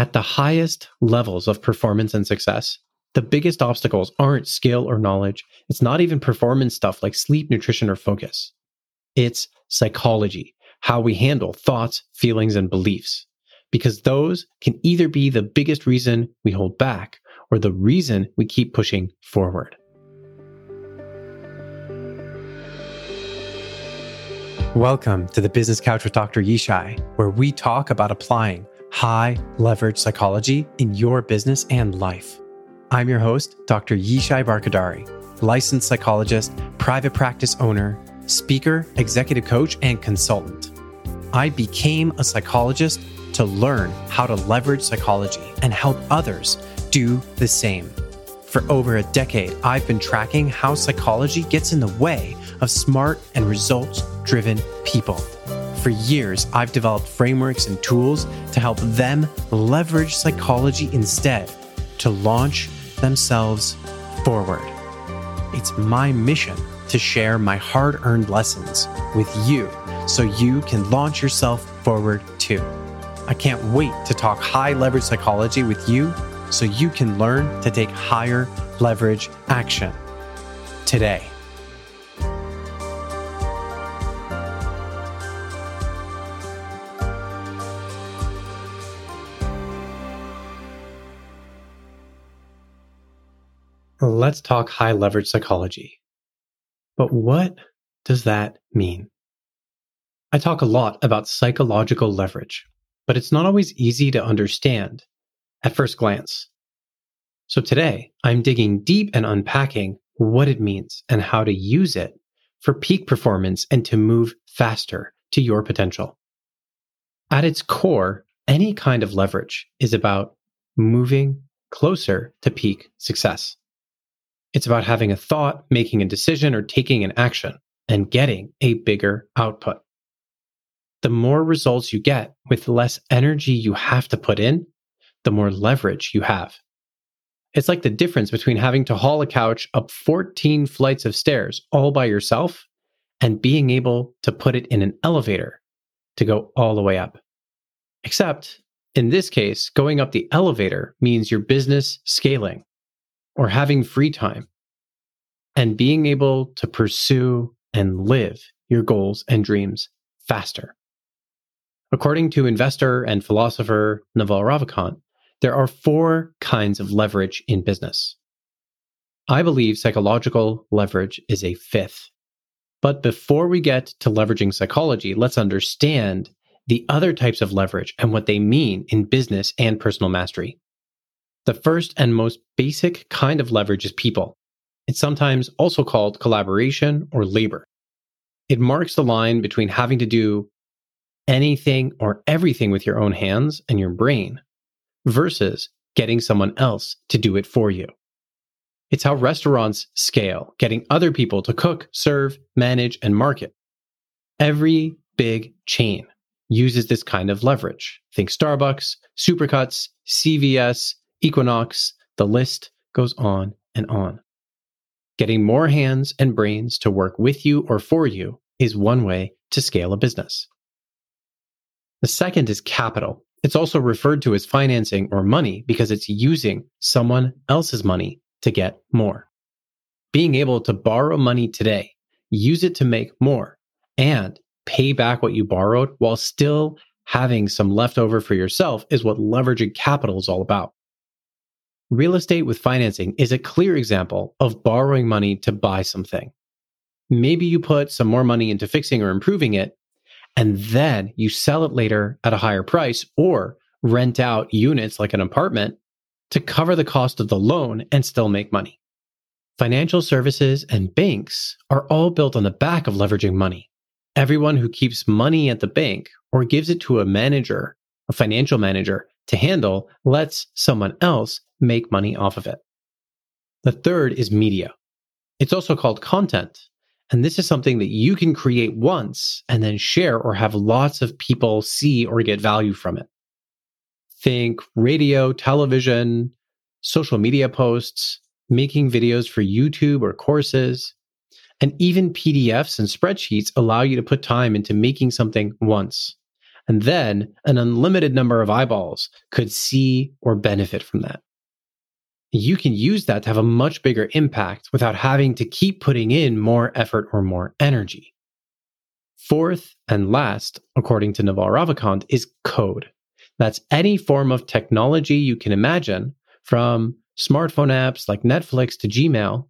At the highest levels of performance and success, the biggest obstacles aren't skill or knowledge. It's not even performance stuff like sleep, nutrition, or focus. It's psychology, how we handle thoughts, feelings, and beliefs. Because those can either be the biggest reason we hold back or the reason we keep pushing forward. Welcome to the Business Couch with Dr. Yishai, where we talk about applying high leverage psychology in your business and life. I'm your host, Dr. Yishai Barkhordari, licensed psychologist, private practice owner, speaker, executive coach, and consultant. I became a psychologist to learn how to leverage psychology and help others do the same. For over a decade, I've been tracking how psychology gets in the way of smart and results driven people. For years, I've developed frameworks and tools to help them leverage psychology instead to launch themselves forward. It's my mission to share my hard earned lessons with you so you can launch yourself forward too. I can't wait to talk high leverage psychology with you so you can learn to take higher leverage action today. Let's talk high leverage psychology. But what does that mean? I talk a lot about psychological leverage, but it's not always easy to understand at first glance. So today, I'm digging deep and unpacking what it means and how to use it for peak performance and to move faster to your potential. At its core, any kind of leverage is about moving closer to peak success. It's about having a thought, making a decision, or taking an action and getting a bigger output. The more results you get with less energy you have to put in, the more leverage you have. It's like the difference between having to haul a couch up 14 flights of stairs all by yourself and being able to put it in an elevator to go all the way up. Except in this case, going up the elevator means your business scaling or having free time and being able to pursue and live your goals and dreams faster. According to investor and philosopher Naval Ravikant, there are four kinds of leverage in business. I believe psychological leverage is a fifth. But before we get to leveraging psychology, let's understand the other types of leverage and what they mean in business and personal mastery. The first and most basic kind of leverage is people. It's sometimes also called collaboration or labor. It marks the line between having to do anything or everything with your own hands and your brain versus getting someone else to do it for you. It's how restaurants scale, getting other people to cook, serve, manage, and market. Every big chain uses this kind of leverage. Think Starbucks, Supercuts, CVS, Equinox, the list goes on and on. Getting more hands and brains to work with you or for you is one way to scale a business. The second is capital. It's also referred to as financing or money because it's using someone else's money to get more. Being able to borrow money today, use it to make more, and pay back what you borrowed while still having some leftover for yourself is what leveraging capital is all about. Real estate with financing is a clear example of borrowing money to buy something. Maybe you put some more money into fixing or improving it, and then you sell it later at a higher price or rent out units like an apartment to cover the cost of the loan and still make money. Financial services and banks are all built on the back of leveraging money. Everyone who keeps money at the bank or gives it to a manager, a financial manager to handle, lets someone else make money off of it. The third is media. It's also called content and this is something that you can create once and then share or have lots of people see or get value from it. Think radio, television, social media posts, making videos for YouTube or courses, and even PDFs and spreadsheets allow you to put time into making something once. And then an unlimited number of eyeballs could see or benefit from that. You can use that to have a much bigger impact without having to keep putting in more effort or more energy. Fourth and last, according to Naval Ravikant, is code. That's any form of technology you can imagine, from smartphone apps like Netflix to Gmail.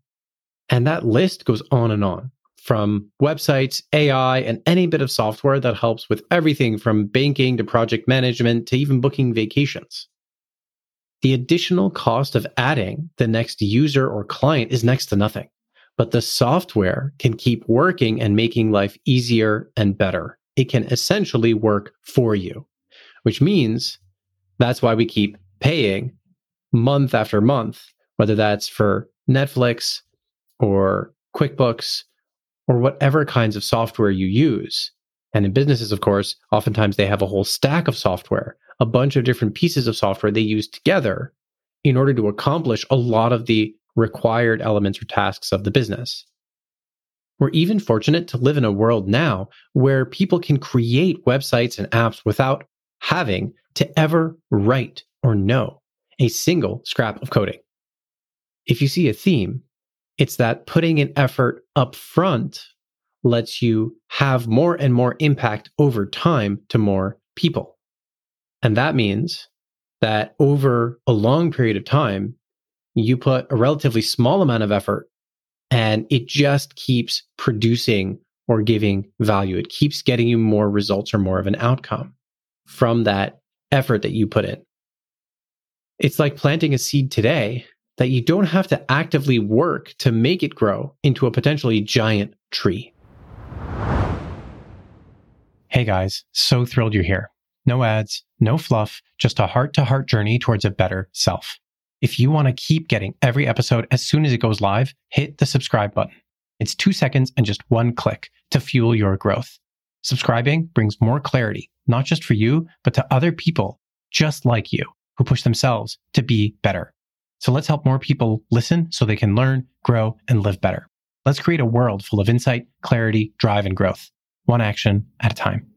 And that list goes on and on from websites, AI, and any bit of software that helps with everything from banking to project management to even booking vacations. The additional cost of adding the next user or client is next to nothing, but the software can keep working and making life easier and better. It can essentially work for you, which means that's why we keep paying month after month, whether that's for Netflix or QuickBooks or whatever kinds of software you use. And in businesses, of course, oftentimes they have a whole stack of software, a bunch of different pieces of software they use together in order to accomplish a lot of the required elements or tasks of the business. We're even fortunate to live in a world now where people can create websites and apps without having to ever write or know a single scrap of coding. If you see a theme, it's that putting an effort up front lets you have more and more impact over time to more people. And that means that over a long period of time, you put a relatively small amount of effort and it just keeps producing or giving value. It keeps getting you more results or more of an outcome from that effort that you put in. It's like planting a seed today that you don't have to actively work to make it grow into a potentially giant tree. Hey guys, so thrilled you're here. No ads, no fluff, just a heart to heart journey towards a better self. If you want to keep getting every episode as soon as it goes live, hit the subscribe button. It's two seconds and just one click to fuel your growth. Subscribing brings more clarity, not just for you, but to other people just like you who push themselves to be better. So let's help more people listen so they can learn, grow, and live better. Let's create a world full of insight, clarity, drive, and growth, one action at a time.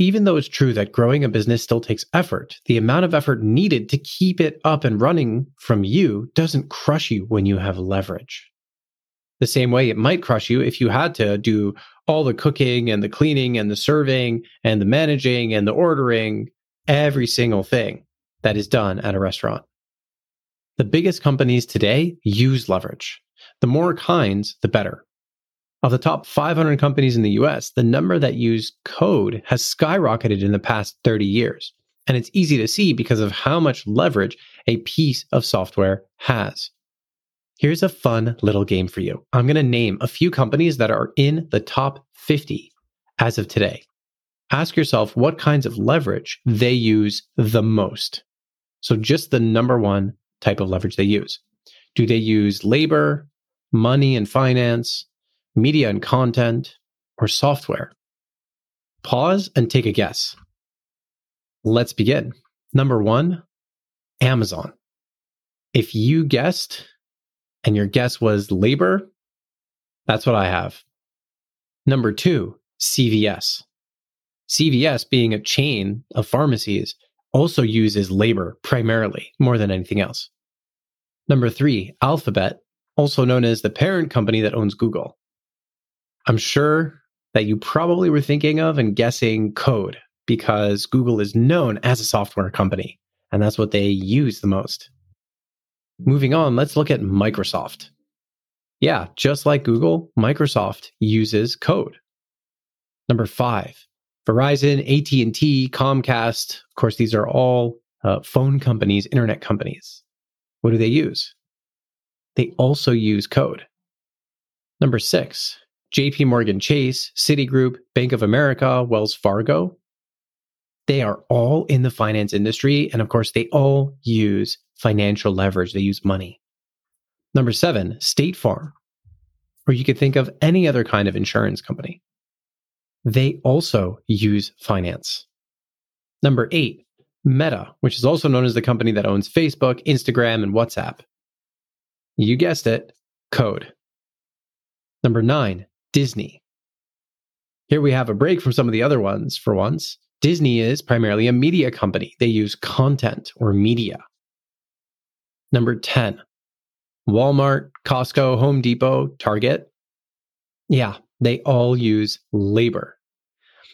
Even though it's true that growing a business still takes effort, the amount of effort needed to keep it up and running from you doesn't crush you when you have leverage. The same way it might crush you if you had to do all the cooking and the cleaning and the serving and the managing and the ordering, every single thing that is done at a restaurant. The biggest companies today use leverage. The more kinds, the better. Of the top 500 companies in the US, the number that use code has skyrocketed in the past 30 years. And it's easy to see because of how much leverage a piece of software has. Here's a fun little game for you. I'm going to name a few companies that are in the top 50 as of today. Ask yourself what kinds of leverage they use the most. So just the number one type of leverage they use. Do they use labor, money and finance, media and content, or software? Pause and take a guess. Let's begin. Number one, Amazon. If you guessed and your guess was labor, that's what I have. Number two, CVS. CVS being a chain of pharmacies also uses labor primarily more than anything else. Number three, Alphabet, also known as the parent company that owns Google. I'm sure that you probably were thinking of and guessing code because Google is known as a software company and that's what they use the most. Moving on, let's look at Microsoft. Yeah, just like Google, Microsoft uses code. Number five, Verizon, AT&T, Comcast, of course, these are all uh, phone companies, internet companies. What do they use? They also use code. Number six, JP Morgan Chase, Citigroup, Bank of America, Wells Fargo. They are all in the finance industry. And of course, they all use financial leverage. They use money. Number seven, State Farm, or you could think of any other kind of insurance company they also use finance. Number eight, Meta, which is also known as the company that owns Facebook, Instagram, and WhatsApp. You guessed it, code. Number nine, Disney. Here we have a break from some of the other ones for once. Disney is primarily a media company. They use content or media. Number 10, Walmart, Costco, Home Depot, Target. Yeah, they all use labor.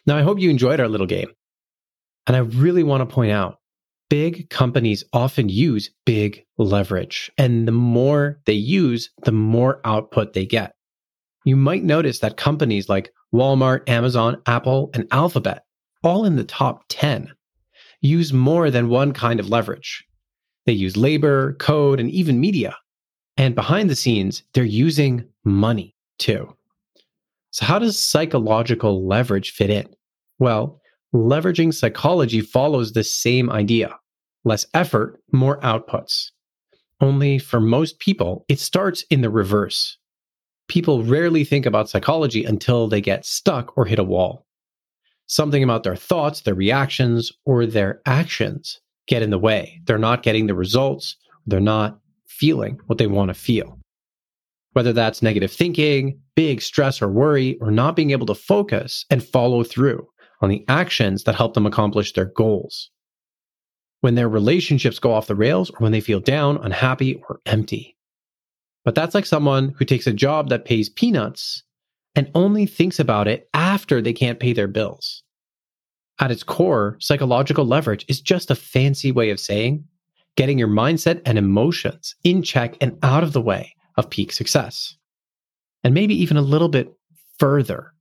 Now, I hope you enjoyed our little game. And I really want to point out big companies often use big leverage. And the more they use, the more output they get. You might notice that companies like Walmart, Amazon, Apple, and Alphabet, all in the top 10, use more than one kind of leverage. They use labor, code, and even media. And behind the scenes, they're using money too. So, how does psychological leverage fit in? Well, leveraging psychology follows the same idea less effort, more outputs. Only for most people, it starts in the reverse. People rarely think about psychology until they get stuck or hit a wall. Something about their thoughts, their reactions, or their actions get in the way. They're not getting the results, they're not feeling what they want to feel. Whether that's negative thinking, big stress or worry, or not being able to focus and follow through on the actions that help them accomplish their goals. When their relationships go off the rails or when they feel down, unhappy, or empty. But that's like someone who takes a job that pays peanuts and only thinks about it after they can't pay their bills. At its core, psychological leverage is just a fancy way of saying getting your mindset and emotions in check and out of the way of peak success. And maybe even a little bit further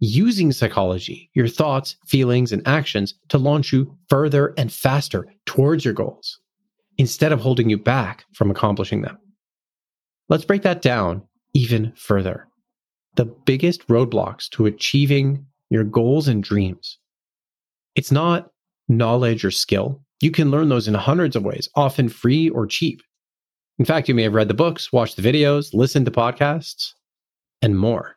using psychology, your thoughts, feelings, and actions to launch you further and faster towards your goals instead of holding you back from accomplishing them. Let's break that down even further. The biggest roadblocks to achieving your goals and dreams. It's not knowledge or skill. You can learn those in hundreds of ways, often free or cheap. In fact, you may have read the books, watched the videos, listened to podcasts, and more.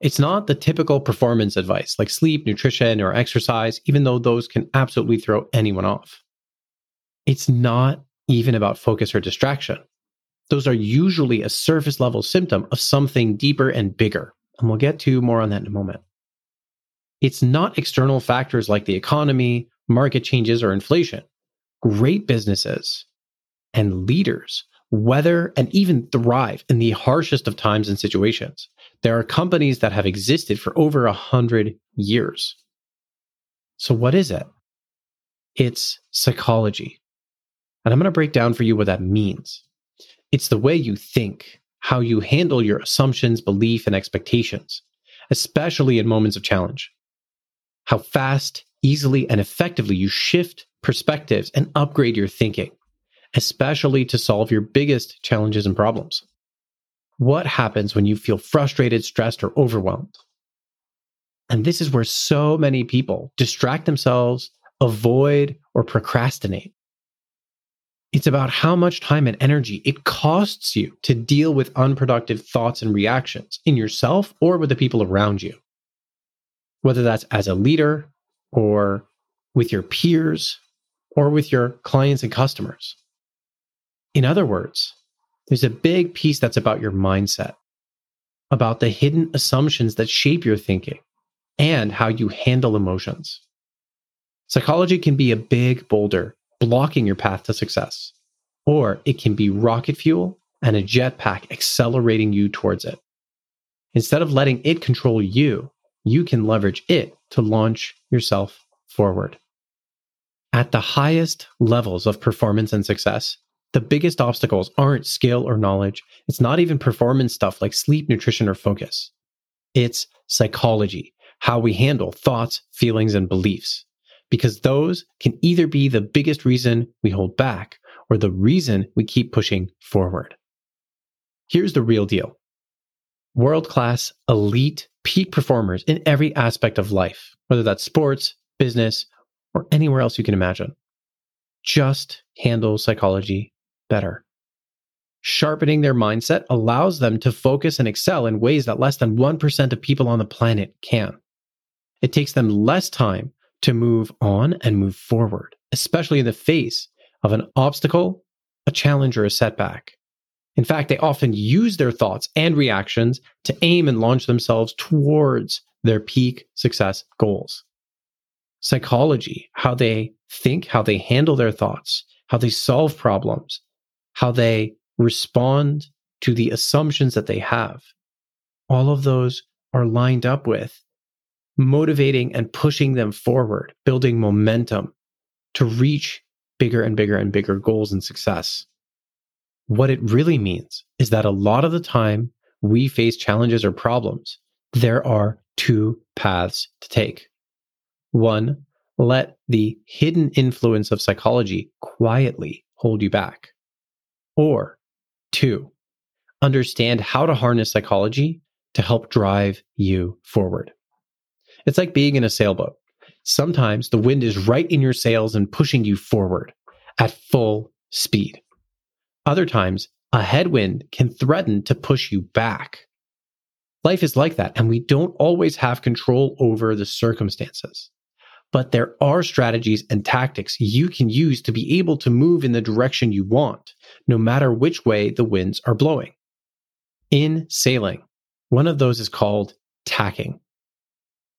It's not the typical performance advice like sleep, nutrition, or exercise, even though those can absolutely throw anyone off. It's not even about focus or distraction. Those are usually a surface level symptom of something deeper and bigger. And we'll get to more on that in a moment. It's not external factors like the economy, market changes, or inflation. Great businesses and leaders weather and even thrive in the harshest of times and situations. There are companies that have existed for over a hundred years. So what is it? It's psychology. And I'm going to break down for you what that means. It's the way you think, how you handle your assumptions, belief, and expectations, especially in moments of challenge. How fast, easily, and effectively you shift perspectives and upgrade your thinking, especially to solve your biggest challenges and problems. What happens when you feel frustrated, stressed, or overwhelmed? And this is where so many people distract themselves, avoid, or procrastinate. It's about how much time and energy it costs you to deal with unproductive thoughts and reactions in yourself or with the people around you. Whether that's as a leader or with your peers or with your clients and customers. In other words, there's a big piece that's about your mindset, about the hidden assumptions that shape your thinking and how you handle emotions. Psychology can be a big boulder blocking your path to success, or it can be rocket fuel and a jetpack accelerating you towards it. Instead of letting it control you, you can leverage it to launch yourself forward. At the highest levels of performance and success, the biggest obstacles aren't skill or knowledge. It's not even performance stuff like sleep, nutrition, or focus. It's psychology, how we handle thoughts, feelings, and beliefs. Because those can either be the biggest reason we hold back or the reason we keep pushing forward. Here's the real deal world class, elite, peak performers in every aspect of life, whether that's sports, business, or anywhere else you can imagine. Just handle psychology better. Sharpening their mindset allows them to focus and excel in ways that less than 1% of people on the planet can. It takes them less time to move on and move forward, especially in the face of an obstacle, a challenge, or a setback. In fact, they often use their thoughts and reactions to aim and launch themselves towards their peak success goals. Psychology, how they think, how they handle their thoughts, how they solve problems, how they respond to the assumptions that they have. All of those are lined up with motivating and pushing them forward, building momentum to reach bigger and bigger and bigger goals and success. What it really means is that a lot of the time we face challenges or problems, there are two paths to take. One, let the hidden influence of psychology quietly hold you back. Or two, understand how to harness psychology to help drive you forward. It's like being in a sailboat. Sometimes the wind is right in your sails and pushing you forward at full speed. Other times, a headwind can threaten to push you back. Life is like that, and we don't always have control over the circumstances. But there are strategies and tactics you can use to be able to move in the direction you want, no matter which way the winds are blowing. In sailing, one of those is called tacking.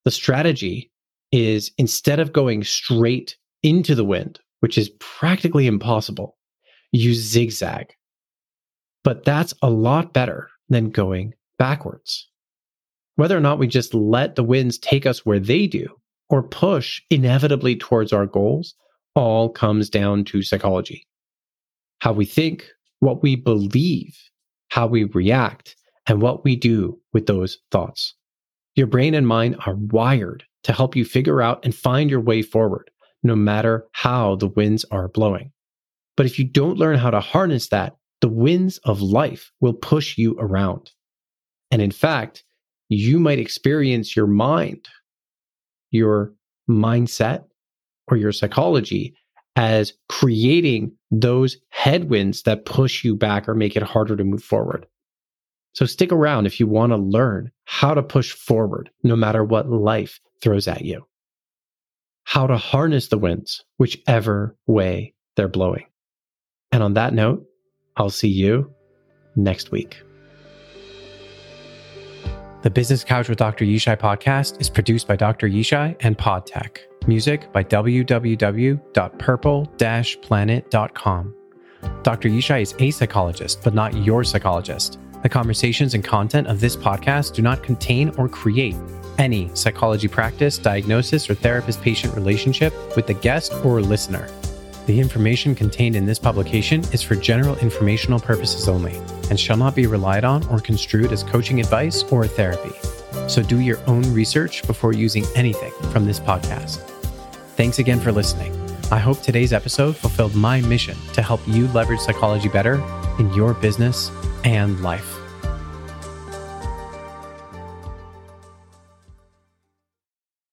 The strategy is instead of going straight into the wind, which is practically impossible, you zigzag. But that's a lot better than going backwards. Whether or not we just let the winds take us where they do or push inevitably towards our goals all comes down to psychology. How we think, what we believe, how we react, and what we do with those thoughts. Your brain and mind are wired to help you figure out and find your way forward, no matter how the winds are blowing. But if you don't learn how to harness that, the winds of life will push you around. And in fact, you might experience your mind, your mindset, or your psychology as creating those headwinds that push you back or make it harder to move forward. So stick around if you want to learn how to push forward no matter what life throws at you. How to harness the winds, whichever way they're blowing. And on that note, I'll see you next week. The Business Couch with Dr. Yishai podcast is produced by Dr. Yishai and PodTech. Music by www.purple-planet.com. Dr. Yishai is a psychologist, but not your psychologist. The conversations and content of this podcast do not contain or create any psychology practice, diagnosis, or therapist patient relationship with the guest or listener. The information contained in this publication is for general informational purposes only and shall not be relied on or construed as coaching advice or therapy. So do your own research before using anything from this podcast. Thanks again for listening. I hope today's episode fulfilled my mission to help you leverage psychology better in your business and life.